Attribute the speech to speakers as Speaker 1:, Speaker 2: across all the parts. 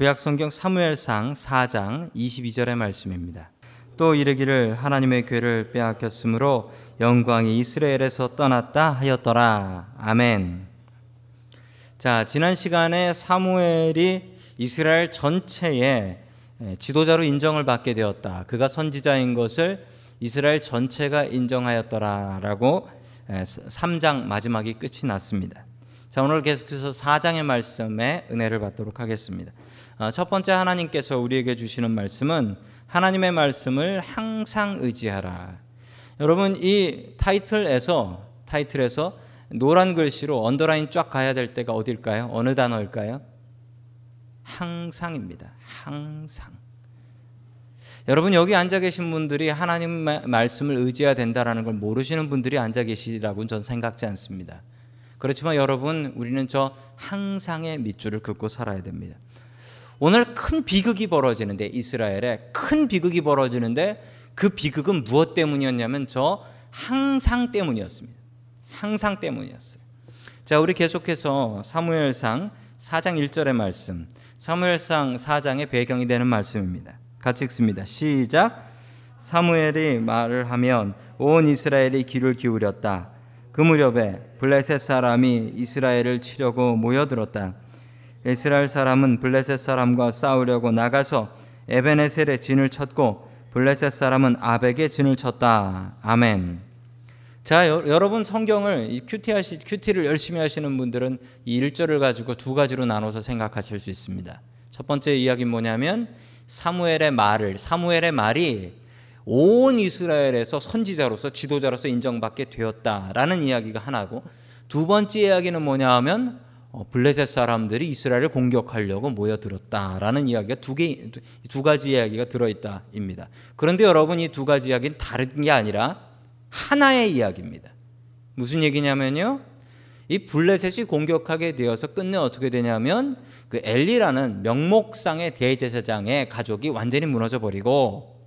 Speaker 1: 구약 성경 사무엘상 4장 22절의 말씀입니다. 또 이르기를 하나님의 괴를 빼앗겼으므로 영광이 이스라엘에서 떠났다 하였더라. 아멘. 자, 지난 시간에 사무엘이 이스라엘 전체에 지도자로 인정을 받게 되었다. 그가 선지자인 것을 이스라엘 전체가 인정하였더라라고 3장 마지막이 끝이 났습니다. 자, 오늘 계속해서 4장의 말씀에 은혜를 받도록 하겠습니다. 어, 첫 번째 하나님께서 우리에게 주시는 말씀은 하나님의 말씀을 항상 의지하라. 여러분 이 타이틀에서 타이틀에서 노란 글씨로 언더라인 쫙 가야 될 때가 어딜까요? 어느 단어일까요? 항상입니다. 항상. 여러분 여기 앉아 계신 분들이 하나님 말씀을 의지해야 된다라는 걸 모르시는 분들이 앉아 계시라고는 전 생각지 않습니다. 그렇지만 여러분 우리는 저 항상의 밑줄을 긋고 살아야 됩니다. 오늘 큰 비극이 벌어지는데 이스라엘에 큰 비극이 벌어지는데 그 비극은 무엇 때문이었냐면 저 항상 때문이었습니다. 항상 때문이었어요. 자, 우리 계속해서 사무엘상 4장 1절의 말씀. 사무엘상 4장의 배경이 되는 말씀입니다. 같이 읽습니다. 시작. 사무엘이 말을 하면 온 이스라엘이 귀를 기울였다. 그 무렵에 블레셋 사람이 이스라엘을 치려고 모여들었다. 이스라엘 사람은 블레셋 사람과 싸우려고 나가서 에벤에셀에 진을 쳤고 블레셋 사람은 아벡에 진을 쳤다. 아멘. 자, 여, 러분 성경을 이 QT 하시 QT를 열심히 하시는 분들은 이 1절을 가지고 두 가지로 나눠서 생각하실 수 있습니다. 첫 번째 이야기는 뭐냐면 사무엘의 말을 사무엘의 말이 온 이스라엘에서 선지자로서 지도자로서 인정받게 되었다라는 이야기가 하나고 두 번째 이야기는 뭐냐 하면 어, 블레셋 사람들이 이스라엘을 공격하려고 모여들었다라는 이야기가 두 개, 두 가지 이야기가 들어 있다입니다. 그런데 여러분 이 두 가지 이야기는 다른 게 아니라 하나의 이야기입니다. 무슨 얘기냐면요. 이 블레셋이 공격하게 되어서 끝내 어떻게 되냐면 그 엘리라는 명목상의 대제사장의 가족이 완전히 무너져 버리고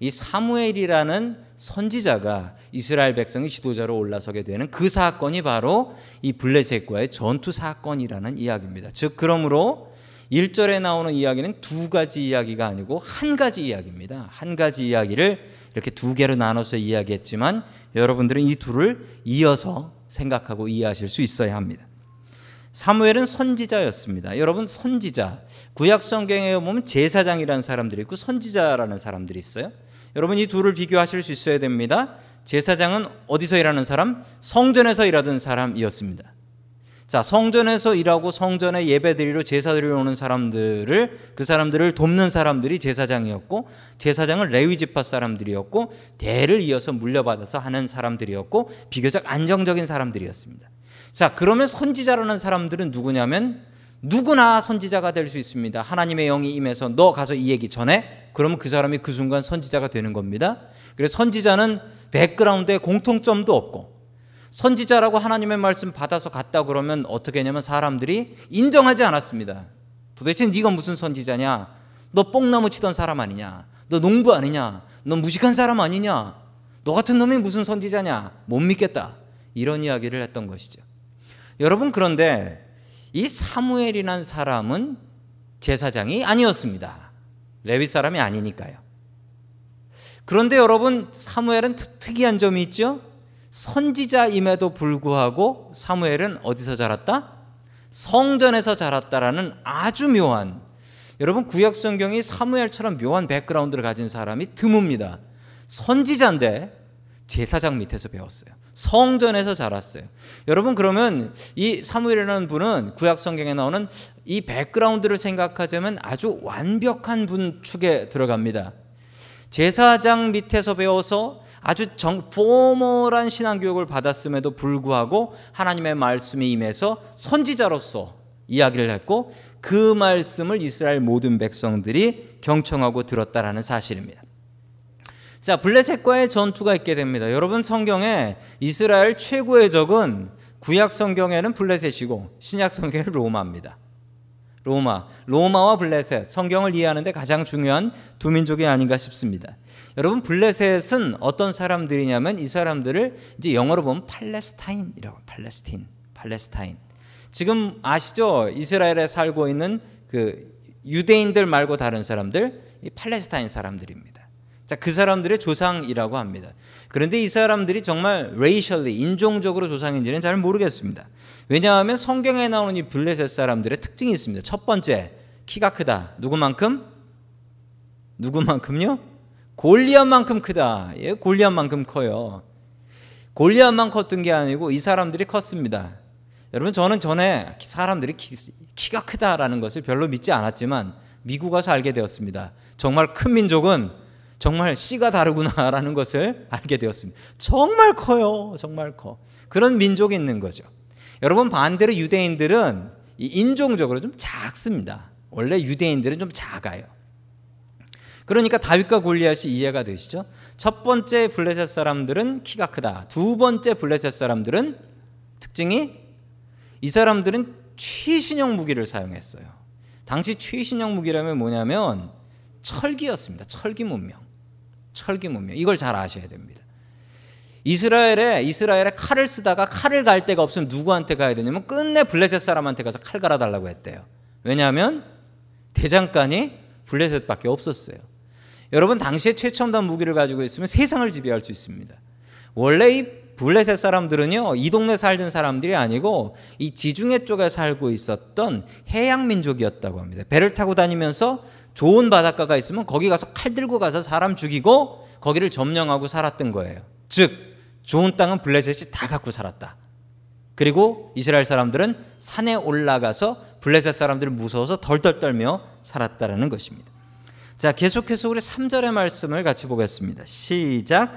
Speaker 1: 이 사무엘이라는 선지자가 이스라엘 백성의 지도자로 올라서게 되는 그 사건이 바로 이 블레셋과의 전투 사건이라는 이야기입니다. 즉 그러므로 1절에 나오는 이야기는 두 가지 이야기가 아니고 한 가지 이야기입니다. 한 가지 이야기를 이렇게 두 개로 나눠서 이야기했지만 여러분들은 이 둘을 이어서 생각하고 이해하실 수 있어야 합니다. 사무엘은 선지자였습니다. 여러분 선지자 구약 성경에 보면 제사장이라는 사람들이 있고 선지자라는 사람들이 있어요. 여러분 이 둘을 비교하실 수 있어야 됩니다. 제사장은 어디서 일하는 사람? 성전에서 일하던 사람이었습니다. 자, 성전에서 일하고 성전에 예배드리러 제사드리러 오는 사람들을 그 사람들을 돕는 사람들이 제사장이었고 제사장은 레위 지파 사람들이었고 대를 이어서 물려받아서 하는 사람들이었고 비교적 안정적인 사람들이었습니다. 자, 그러면 선지자라는 사람들은 누구냐면 누구나 선지자가 될 수 있습니다. 하나님의 영이 임해서 너 가서 이 얘기 전해. 그러면 그 사람이 그 순간 선지자가 되는 겁니다. 그래서 선지자는 백그라운드에 공통점도 없고 선지자라고 하나님의 말씀 받아서 갔다 그러면 어떻게 했냐면 사람들이 인정하지 않았습니다. 도대체 네가 무슨 선지자냐? 너 뽕나무 치던 사람 아니냐? 너 농부 아니냐? 너 무식한 사람 아니냐? 너 같은 놈이 무슨 선지자냐? 못 믿겠다. 이런 이야기를 했던 것이죠. 여러분 그런데 이 사무엘이란 사람은 제사장이 아니었습니다. 레위 사람이 아니니까요. 그런데 여러분 사무엘은 특이한 점이 있죠. 선지자임에도 불구하고 사무엘은 어디서 자랐다? 성전에서 자랐다라는 아주 묘한 여러분 구약 성경이 사무엘처럼 묘한 백그라운드를 가진 사람이 드뭅니다. 선지자인데 제사장 밑에서 배웠어요. 성전에서 자랐어요. 여러분 그러면 이 사무엘이라는 분은 구약 성경에 나오는 이 백그라운드를 생각하자면 아주 완벽한 분 축에 들어갑니다. 제사장 밑에서 배워서 아주 정, 포멀한 신앙 교육을 받았음에도 불구하고 하나님의 말씀이 임해서 선지자로서 이야기를 했고 그 말씀을 이스라엘 모든 백성들이 경청하고 들었다라는 사실입니다. 자, 블레셋과의 전투가 있게 됩니다. 여러분 성경에 이스라엘 최고의 적은 구약 성경에는 블레셋이고 신약 성경에는 로마입니다. 로마, 로마와 블레셋, 성경을 이해하는데 가장 중요한 두 민족이 아닌가 싶습니다. 여러분 블레셋은 어떤 사람들이냐면 이 사람들을 이제 영어로 보면 팔레스타인이라고 팔레스틴, 팔레스타인. 지금 아시죠? 이스라엘에 살고 있는 그 유대인들 말고 다른 사람들, 이 팔레스타인 사람들입니다. 자, 그 사람들의 조상이라고 합니다. 그런데 이 사람들이 정말 레이셜리 인종적으로 조상인지는 잘 모르겠습니다. 왜냐하면 성경에 나오는 이 블레셋 사람들의 특징이 있습니다. 첫 번째, 키가 크다. 누구만큼? 누구만큼요? 골리앗만큼 크다. 예, 골리앗만큼 커요. 골리앗만 컸던 게 아니고 이 사람들이 컸습니다. 여러분 저는 전에 사람들이 키, 가 크다라는 것을 별로 믿지 않았지만 미국 와서 알게 되었습니다. 정말 큰 민족은 정말 씨가 다르구나라는 것을 알게 되었습니다. 정말 커요. 정말 커. 그런 민족이 있는 거죠. 여러분 반대로 유대인들은 인종적으로 좀 작습니다. 원래 유대인들은 좀 작아요. 그러니까 다윗과 골리앗이 이해가 되시죠? 첫 번째 블레셋 사람들은 키가 크다. 두 번째 블레셋 사람들은 특징이 이 사람들은 최신형 무기를 사용했어요. 당시 최신형 무기라면 뭐냐면 철기였습니다. 철기 문명. 철기 문명. 이걸 잘 아셔야 됩니다. 이스라엘에 이스라엘에 칼을 쓰다가 칼을 갈 데가 없으면 누구한테 가야 되냐면 끝내 블레셋 사람한테 가서 칼 갈아 달라고 했대요. 왜냐하면 대장간이 블레셋밖에 없었어요. 여러분 당시에 최첨단 무기를 가지고 있으면 세상을 지배할 수 있습니다. 원래 이 블레셋 사람들은요 이 동네 살던 사람들이 아니고 이 지중해 쪽에 살고 있었던 해양 민족이었다고 합니다. 배를 타고 다니면서 좋은 바닷가가 있으면 거기 가서 칼 들고 가서 사람 죽이고 거기를 점령하고 살았던 거예요. 즉 좋은 땅은 블레셋이 다 갖고 살았다. 그리고 이스라엘 사람들은 산에 올라가서 블레셋 사람들을 무서워서 덜덜 떨며 살았다라는 것입니다. 자, 계속해서 우리 3절의 말씀을 같이 보겠습니다. 시작.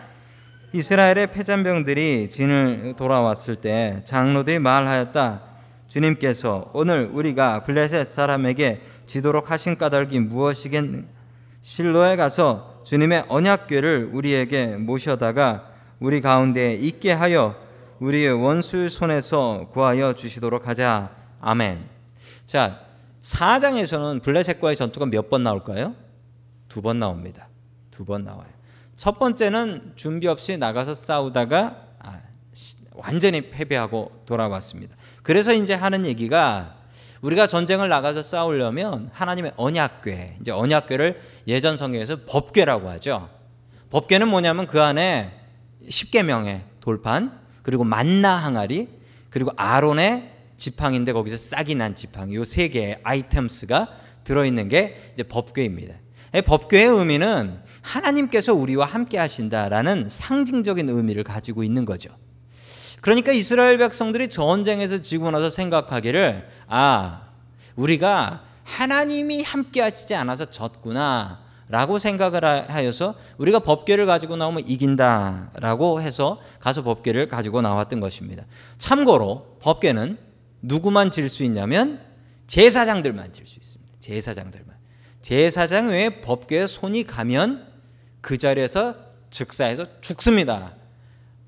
Speaker 1: 이스라엘의 패잔병들이 진을 돌아왔을 때 장로들이 말하였다. 주님께서 오늘 우리가 블레셋 사람에게 지도록 하신 까닭이 무엇이겠 실로에 가서 주님의 언약궤를 우리에게 모셔다가 우리 가운데 있게 하여 우리의 원수 손에서 구하여 주시도록 하자. 아멘. 자, 4장에서는 블레셋과의 전투가 몇 번 나올까요? 두 번 나옵니다. 두 번 나와요. 첫 번째는 준비 없이 나가서 싸우다가 아, 완전히 패배하고 돌아왔습니다. 그래서 이제 하는 얘기가 우리가 전쟁을 나가서 싸우려면 하나님의 언약궤, 이제 언약궤를 예전 성경에서 법궤라고 하죠. 법궤는 뭐냐면 그 안에 십계명의 돌판, 그리고 만나 항아리, 그리고 아론의 지팡인데 거기서 싹이 난 지팡, 요세 개의 아이템스가 들어 있는 게 이제 법궤입니다. 법궤의 의미는 하나님께서 우리와 함께 하신다라는 상징적인 의미를 가지고 있는 거죠. 그러니까 이스라엘 백성들이 전쟁에서 지고 나서 생각하기를 아, 우리가 하나님이 함께 하시지 않아서 졌구나. 라고 생각을 하여서 우리가 법궤를 가지고 나오면 이긴다 라고 해서 가서 법궤를 가지고 나왔던 것입니다. 참고로 법궤는 누구만 질 수 있냐면 제사장들만 질 수 있습니다. 제사장들만. 제사장 외에 법궤에 손이 가면 그 자리에서 즉사해서 죽습니다.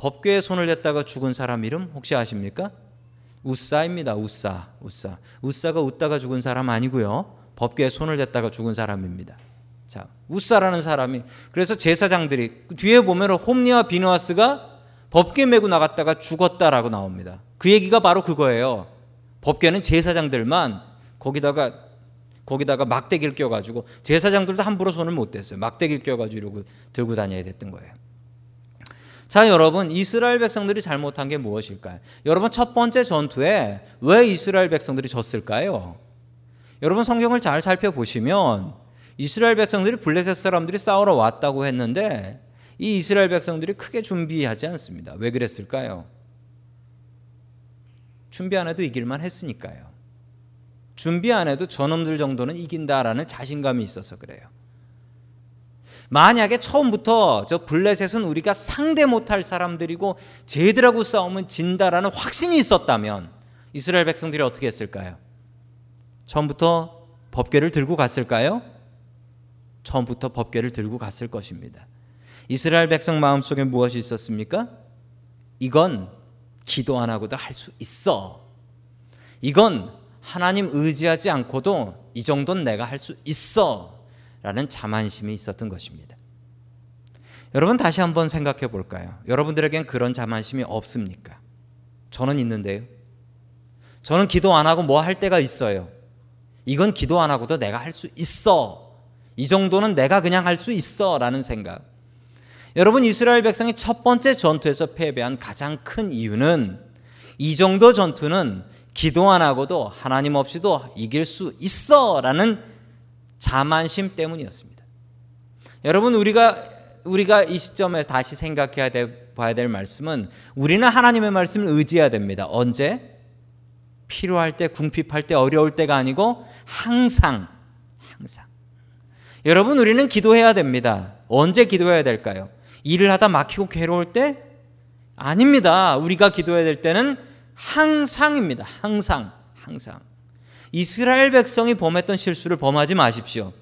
Speaker 1: 법궤에 손을 댔다가 죽은 사람 이름 혹시 아십니까? 우사입니다. 우사. 우사. 우사가 웃다가 죽은 사람 아니고요. 법궤에 손을 댔다가 죽은 사람입니다. 자, 우사라는 사람이 그래서 제사장들이 뒤에 보면 홈리와 비누아스가 법궤 메고 나갔다가 죽었다라고 나옵니다. 그 얘기가 바로 그거예요. 법궤는 제사장들만 거기다가 거기다가 막대기를 껴가지고 제사장들도 함부로 손을 못 댔어요. 막대기를 껴가지고 이러고 들고 다녀야 됐던 거예요. 자, 여러분, 이스라엘 백성들이 잘못한 게 무엇일까요? 여러분, 첫 번째 전투에 왜 이스라엘 백성들이 졌을까요? 여러분, 성경을 잘 살펴보시면 이스라엘 백성들이 블레셋 사람들이 싸우러 왔다고 했는데 이 이스라엘 백성들이 크게 준비하지 않습니다. 왜 그랬을까요? 준비 안 해도 이길만 했으니까요. 준비 안 해도 저놈들 정도는 이긴다라는 자신감이 있어서 그래요. 만약에 처음부터 저 블레셋은 우리가 상대 못할 사람들이고 쟤들하고 싸우면 진다라는 확신이 있었다면 이스라엘 백성들이 어떻게 했을까요? 처음부터 법궤를 들고 갔을까요? 처음부터 법궤를 들고 갔을 것입니다. 이스라엘 백성 마음속에 무엇이 있었습니까? 이건 기도 안 하고도 할 수 있어. 이건 하나님 의지하지 않고도 이 정도는 내가 할 수 있어. 라는 자만심이 있었던 것입니다. 여러분 다시 한번 생각해 볼까요? 여러분들에겐 그런 자만심이 없습니까? 저는 있는데요. 저는 기도 안 하고 뭐 할 때가 있어요. 이건 기도 안 하고도 내가 할 수 있어. 이 정도는 내가 그냥 할 수 있어. 라는 생각. 여러분, 이스라엘 백성이 첫 번째 전투에서 패배한 가장 큰 이유는 이 정도 전투는 기도 안 하고도 하나님 없이도 이길 수 있어. 라는 자만심 때문이었습니다. 여러분, 우리가, 우리가 이 시점에서 다시 생각해야 돼, 봐야 될 말씀은 우리는 하나님의 말씀을 의지해야 됩니다. 언제? 필요할 때, 궁핍할 때, 어려울 때가 아니고 항상, 항상. 여러분, 우리는 기도해야 됩니다. 언제 기도해야 될까요? 일을 하다 막히고 괴로울 때? 아닙니다. 우리가 기도해야 될 때는 항상입니다. 항상, 항상. 이스라엘 백성이 범했던 실수를 범하지 마십시오.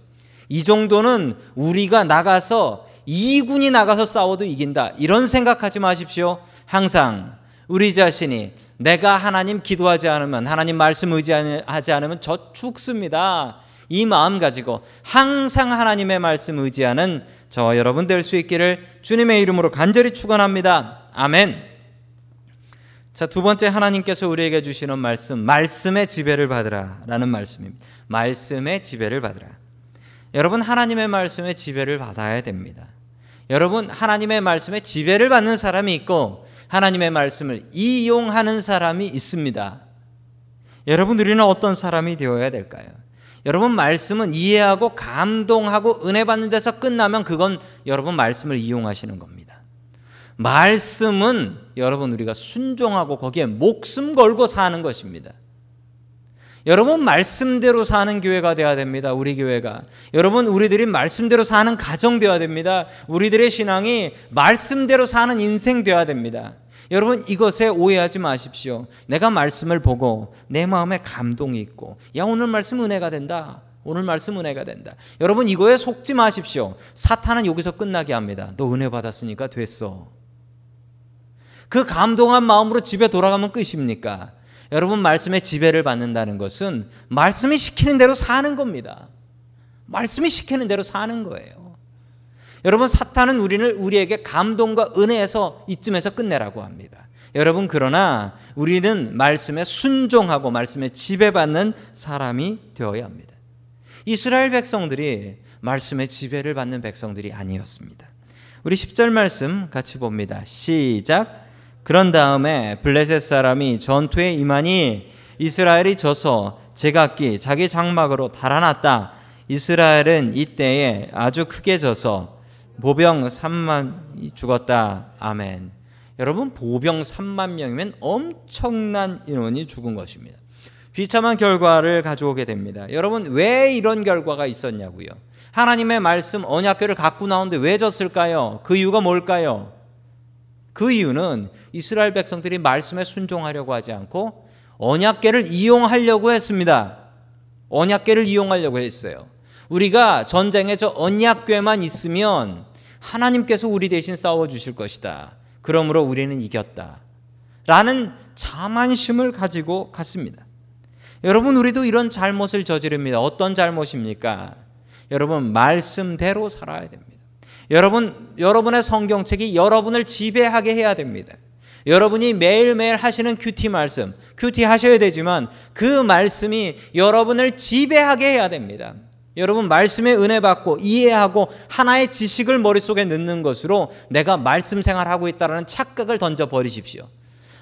Speaker 1: 이 정도는 우리가 나가서 이군이 나가서 싸워도 이긴다. 이런 생각하지 마십시오. 항상 우리 자신이 내가 하나님 기도하지 않으면 하나님 말씀 의지하지 않으면 저 죽습니다. 이 마음 가지고 항상 하나님의 말씀 의지하는 저와 여러분 될 수 있기를 주님의 이름으로 간절히 축원합니다. 아멘. 자, 두 번째 하나님께서 우리에게 주시는 말씀, 말씀의 지배를 받으라라는 말씀입니다. 말씀의 지배를 받으라. 여러분 하나님의 말씀의 지배를 받아야 됩니다. 여러분 하나님의 말씀에 지배를 받는 사람이 있고 하나님의 말씀을 이용하는 사람이 있습니다. 여러분 우리는 어떤 사람이 되어야 될까요? 여러분 말씀은 이해하고 감동하고 은혜 받는 데서 끝나면 그건 여러분 말씀을 이용하시는 겁니다. 말씀은 여러분 우리가 순종하고 거기에 목숨 걸고 사는 것입니다. 여러분 말씀대로 사는 교회가 되어야 됩니다. 우리 교회가. 여러분 우리들이 말씀대로 사는 가정 되어야 됩니다. 우리들의 신앙이 말씀대로 사는 인생 되어야 됩니다. 여러분 이것에 오해하지 마십시오. 내가 말씀을 보고 내 마음에 감동이 있고 야 오늘 말씀 은혜가 된다. 오늘 말씀 은혜가 된다. 여러분 이거에 속지 마십시오. 사탄은 여기서 끝나게 합니다. 너 은혜 받았으니까 됐어. 그 감동한 마음으로 집에 돌아가면 끝입니까? 여러분 말씀의 지배를 받는다는 것은 말씀이 시키는 대로 사는 겁니다. 말씀이 시키는 대로 사는 거예요. 여러분 사탄은 우리를 우리에게 감동과 은혜에서 이쯤에서 끝내라고 합니다. 여러분 그러나 우리는 말씀에 순종하고 말씀에 지배받는 사람이 되어야 합니다. 이스라엘 백성들이 말씀의 지배를 받는 백성들이 아니었습니다. 우리 10절 말씀 같이 봅니다. 시작. 그런 다음에 블레셋 사람이 전투에 임하니 이스라엘이 져서 제각기 자기 장막으로 달아났다. 이스라엘은 이때에 아주 크게 져서 보병 3만이 죽었다. 아멘. 여러분 보병 3만 명이면 엄청난 인원이 죽은 것입니다. 비참한 결과를 가져오게 됩니다. 여러분 왜 이런 결과가 있었냐고요? 하나님의 말씀 언약궤를 갖고 나오는데 왜 졌을까요? 그 이유가 뭘까요? 그 이유는 이스라엘 백성들이 말씀에 순종하려고 하지 않고 언약계를 이용하려고 했습니다. 언약계를 이용하려고 했어요. 우리가 전쟁에 저 언약궤만 있으면 하나님께서 우리 대신 싸워 주실 것이다. 그러므로 우리는 이겼다. 라는 자만심을 가지고 갔습니다. 여러분 우리도 이런 잘못을 저지릅니다. 어떤 잘못입니까? 여러분 말씀대로 살아야 됩니다. 여러분, 여러분의 성경책이 여러분을 지배하게 해야 됩니다. 여러분이 매일매일 하시는 큐티 말씀, 큐티 하셔야 되지만 그 말씀이 여러분을 지배하게 해야 됩니다. 여러분 말씀의 은혜 받고 이해하고 하나의 지식을 머릿속에 넣는 것으로 내가 말씀 생활하고 있다라는 착각을 던져 버리십시오.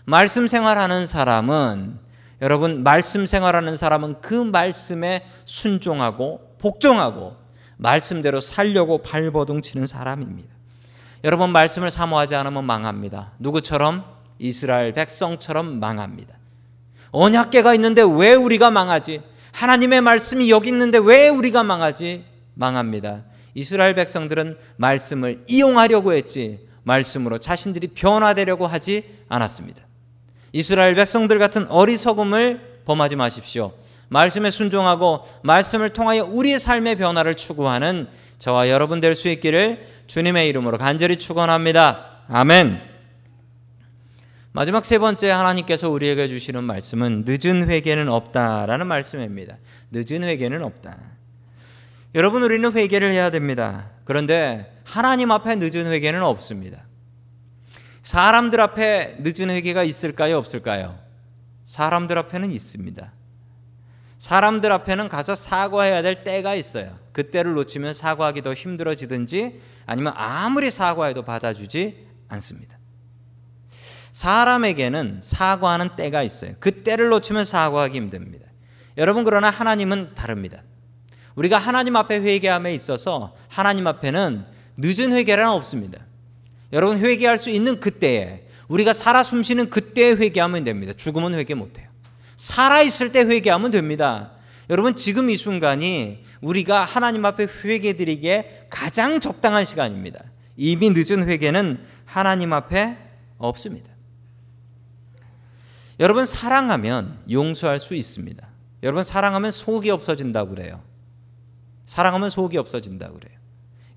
Speaker 1: 말씀 생활하는 사람은 여러분 말씀 생활하는 사람은 그 말씀에 순종하고 복종하고 말씀대로 살려고 발버둥 치는 사람입니다. 여러분 말씀을 사모하지 않으면 망합니다. 누구처럼 이스라엘 백성처럼 망합니다. 언약계가 있는데 왜 우리가 망하지? 하나님의 말씀이 여기 있는데 왜 우리가 망하지? 망합니다. 이스라엘 백성들은 말씀을 이용하려고 했지 말씀으로 자신들이 변화되려고 하지 않았습니다. 이스라엘 백성들 같은 어리석음을 범하지 마십시오. 말씀에 순종하고 말씀을 통하여 우리의 삶의 변화를 추구하는 저와 여러분 될 수 있기를 주님의 이름으로 간절히 축원합니다. 아멘. 마지막 세 번째 하나님께서 우리에게 주시는 말씀은 늦은 회개는 없다라는 말씀입니다. 늦은 회개는 없다. 여러분 우리는 회개를 해야 됩니다. 그런데 하나님 앞에 늦은 회개는 없습니다. 사람들 앞에 늦은 회개가 있을까요, 없을까요? 사람들 앞에는 있습니다. 사람들 앞에는 가서 사과해야 될 때가 있어요. 그때를 놓치면 사과하기 더 힘들어지든지 아니면 아무리 사과해도 받아주지 않습니다. 사람에게는 사과하는 때가 있어요. 그 때를 놓치면 사과하기 힘듭니다. 여러분 그러나 하나님은 다릅니다. 우리가 하나님 앞에 회개함에 있어서 하나님 앞에는 늦은 회개란 없습니다. 여러분 회개할 수 있는 그때에 우리가 살아 숨쉬는 그때에 회개하면 됩니다. 죽으면 회개 못해요. 살아 있을 때 회개하면 됩니다. 여러분 지금 이 순간이 우리가 하나님 앞에 회개드리기에 가장 적당한 시간입니다. 이미 늦은 회개는 하나님 앞에 없습니다. 여러분 사랑하면 용서할 수 있습니다. 여러분 사랑하면 속이 없어진다고 그래요. 사랑하면 속이 없어진다고 그래요.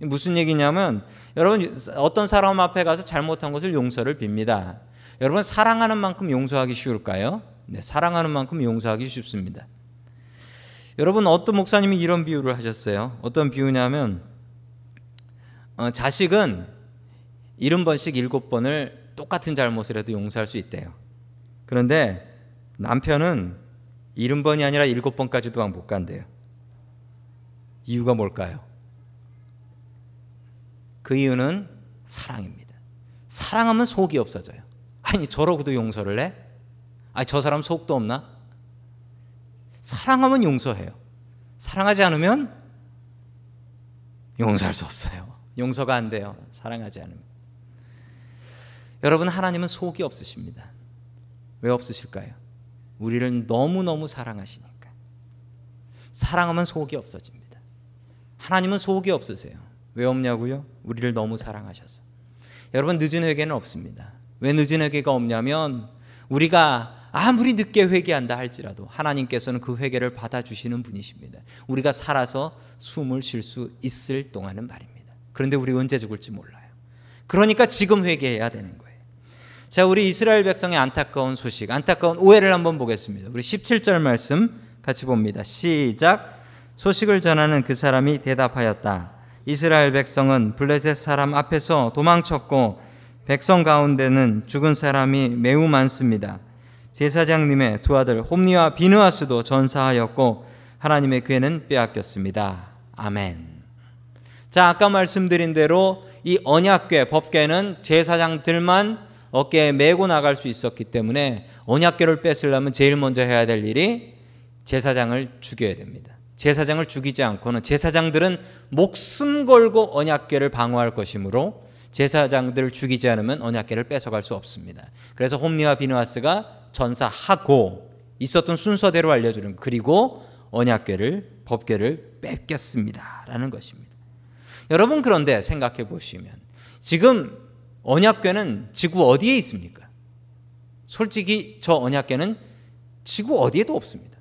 Speaker 1: 무슨 얘기냐면 여러분 어떤 사람 앞에 가서 잘못한 것을 용서를 빕니다. 여러분 사랑하는 만큼 용서하기 쉬울까요? 네, 사랑하는 만큼 용서하기 쉽습니다. 여러분 어떤 목사님이 이런 비유를 하셨어요. 어떤 비유냐면 어, 자식은 일흔 번씩 일곱 번을 똑같은 잘못을 해도 용서할 수 있대요. 그런데 남편은 일흔 번이 아니라 일곱 번까지도 못 간대요. 이유가 뭘까요? 그 이유는 사랑입니다. 사랑하면 속이 없어져요. 아니 저러고도 용서를 해? 아니 저 사람 속도 없나? 사랑하면 용서해요. 사랑하지 않으면 용서할 수 없어요. 용서가 안 돼요. 사랑하지 않으면. 여러분 하나님은 속이 없으십니다. 왜 없으실까요? 우리를 너무너무 사랑하시니까. 사랑하면 속이 없어집니다. 하나님은 속이 없으세요. 왜 없냐고요? 우리를 너무 사랑하셔서. 여러분 늦은 회개는 없습니다. 왜 늦은 회개가 없냐면 우리가 아무리 늦게 회개한다 할지라도 하나님께서는 그 회개를 받아주시는 분이십니다. 우리가 살아서 숨을 쉴 수 있을 동안은 말입니다. 그런데 우리 언제 죽을지 몰라요. 그러니까 지금 회개해야 되는 거예요. 자, 우리 이스라엘 백성의 안타까운 소식, 안타까운 오해를 한번 보겠습니다. 우리 17절 말씀 같이 봅니다. 시작. 소식을 전하는 그 사람이 대답하였다. 이스라엘 백성은 블레셋 사람 앞에서 도망쳤고 백성 가운데는 죽은 사람이 매우 많습니다. 제사장님의 두 아들 홈니와 비느하스도 전사하였고 하나님의 괴는 빼앗겼습니다. 아멘. 자, 아까 말씀드린 대로 이 언약궤, 법궤는 제사장들만 어깨에 메고 나갈 수 있었기 때문에 언약궤를 뺏으려면 제일 먼저 해야 될 일이 제사장을 죽여야 됩니다. 제사장을 죽이지 않고는 제사장들은 목숨 걸고 언약궤를 방어할 것이므로 제사장들을 죽이지 않으면 언약궤를 뺏어갈 수 없습니다. 그래서 홈리와 비누아스가 전사하고 있었던 순서대로 알려주는 그리고 언약궤를 법궤를 뺏겼습니다라는 것입니다. 여러분 그런데 생각해 보시면 지금 언약궤는 지구 어디에 있습니까? 솔직히 저 언약궤는 지구 어디에도 없습니다.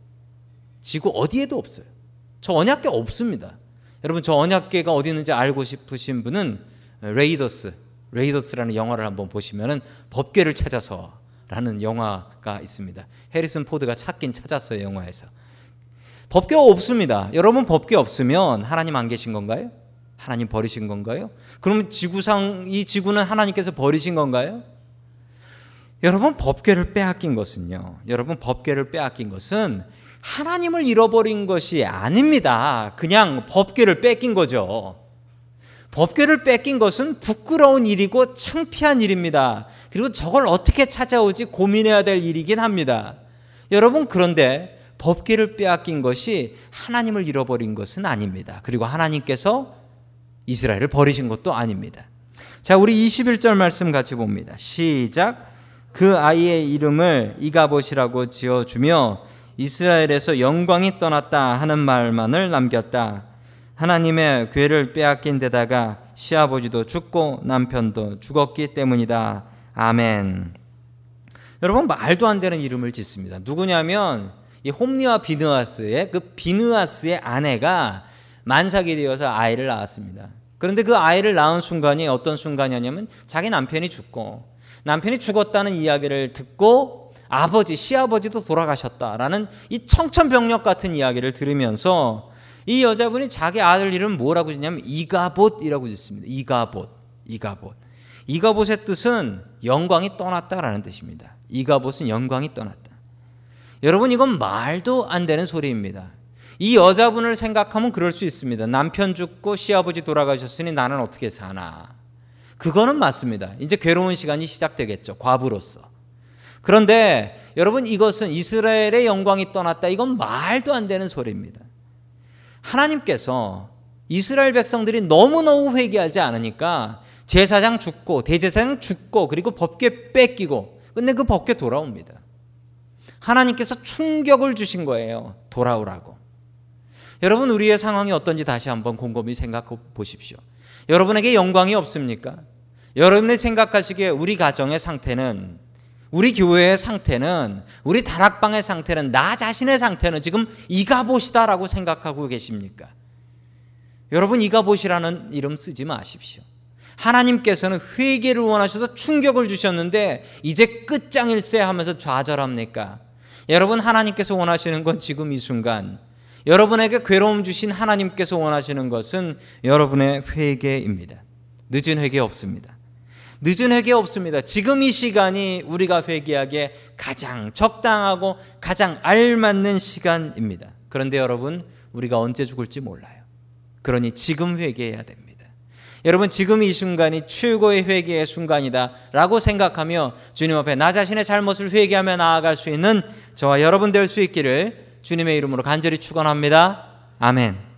Speaker 1: 지구 어디에도 없어요. 저 언약궤 없습니다. 여러분 저 언약궤가 어디 있는지 알고 싶으신 분은 레이더스, 레이더스라는 영화를 한번 보시면은 법궤를 찾아서 라는 영화가 있습니다. 해리슨 포드가 찾긴 찾았어요 영화에서. 법궤 없습니다. 여러분 법궤 없으면 하나님 안 계신 건가요? 하나님 버리신 건가요? 그러면 지구상 이 지구는 하나님께서 버리신 건가요? 여러분 법궤를 빼앗긴 것은요. 여러분 법궤를 빼앗긴 것은 하나님을 잃어버린 것이 아닙니다. 그냥 법궤를 뺏긴 거죠. 법궤를 뺏긴 것은 부끄러운 일이고 창피한 일입니다. 그리고 저걸 어떻게 찾아오지 고민해야 될 일이긴 합니다. 여러분 그런데 법궤를 빼앗긴 것이 하나님을 잃어버린 것은 아닙니다. 그리고 하나님께서 이스라엘을 버리신 것도 아닙니다. 자, 우리 21절 말씀 같이 봅니다. 시작. 그 아이의 이름을 이가봇이라고 지어 주며 이스라엘에서 영광이 떠났다 하는 말만을 남겼다. 하나님의 괴를 빼앗긴 데다가 시아버지도 죽고 남편도 죽었기 때문이다. 아멘. 여러분 말도 안 되는 이름을 짓습니다. 누구냐면 이 홈리와 비느아스의 그 비느아스의 아내가 만삭이 되어서 아이를 낳았습니다. 그런데 그 아이를 낳은 순간이 어떤 순간이었냐면 자기 남편이 죽고 남편이 죽었다는 이야기를 듣고 아버지, 시아버지도 돌아가셨다라는 이 청천벽력 같은 이야기를 들으면서 이 여자분이 자기 아들 이름 뭐라고 짓냐면 이가봇이라고 짓습니다. 이가봇, 이가봇. 이가봇의 뜻은 영광이 떠났다라는 뜻입니다. 이가봇은 영광이 떠났다. 여러분 이건 말도 안 되는 소리입니다. 이 여자분을 생각하면 그럴 수 있습니다. 남편 죽고 시아버지 돌아가셨으니 나는 어떻게 사나. 그거는 맞습니다. 이제 괴로운 시간이 시작되겠죠. 과부로서. 그런데 여러분 이것은 이스라엘의 영광이 떠났다. 이건 말도 안 되는 소리입니다. 하나님께서 이스라엘 백성들이 너무너무 회개하지 않으니까 제사장 죽고 대제사장 죽고 그리고 법궤 뺏기고 근데 그 법궤 돌아옵니다. 하나님께서 충격을 주신 거예요. 돌아오라고. 여러분 우리의 상황이 어떤지 다시 한번 곰곰이 생각해 보십시오. 여러분에게 영광이 없습니까? 여러분이 생각하시기에 우리 가정의 상태는 우리 교회의 상태는 우리 다락방의 상태는 나 자신의 상태는 지금 이가보시다라고 생각하고 계십니까? 여러분 이가보시라는 이름 쓰지 마십시오. 하나님께서는 회개를 원하셔서 충격을 주셨는데 이제 끝장일세 하면서 좌절합니까? 여러분 하나님께서 원하시는 건 지금 이 순간 여러분에게 괴로움 주신 하나님께서 원하시는 것은 여러분의 회개입니다. 늦은 회개 없습니다. 늦은 회개 없습니다. 지금 이 시간이 우리가 회개하기에 가장 적당하고 가장 알맞는 시간입니다. 그런데 여러분, 우리가 언제 죽을지 몰라요. 그러니 지금 회개해야 됩니다. 여러분, 지금 이 순간이 최고의 회개의 순간이다. 라고 생각하며 주님 앞에 나 자신의 잘못을 회개하며 나아갈 수 있는 저와 여러분 될 수 있기를 주님의 이름으로 간절히 축원합니다. 아멘.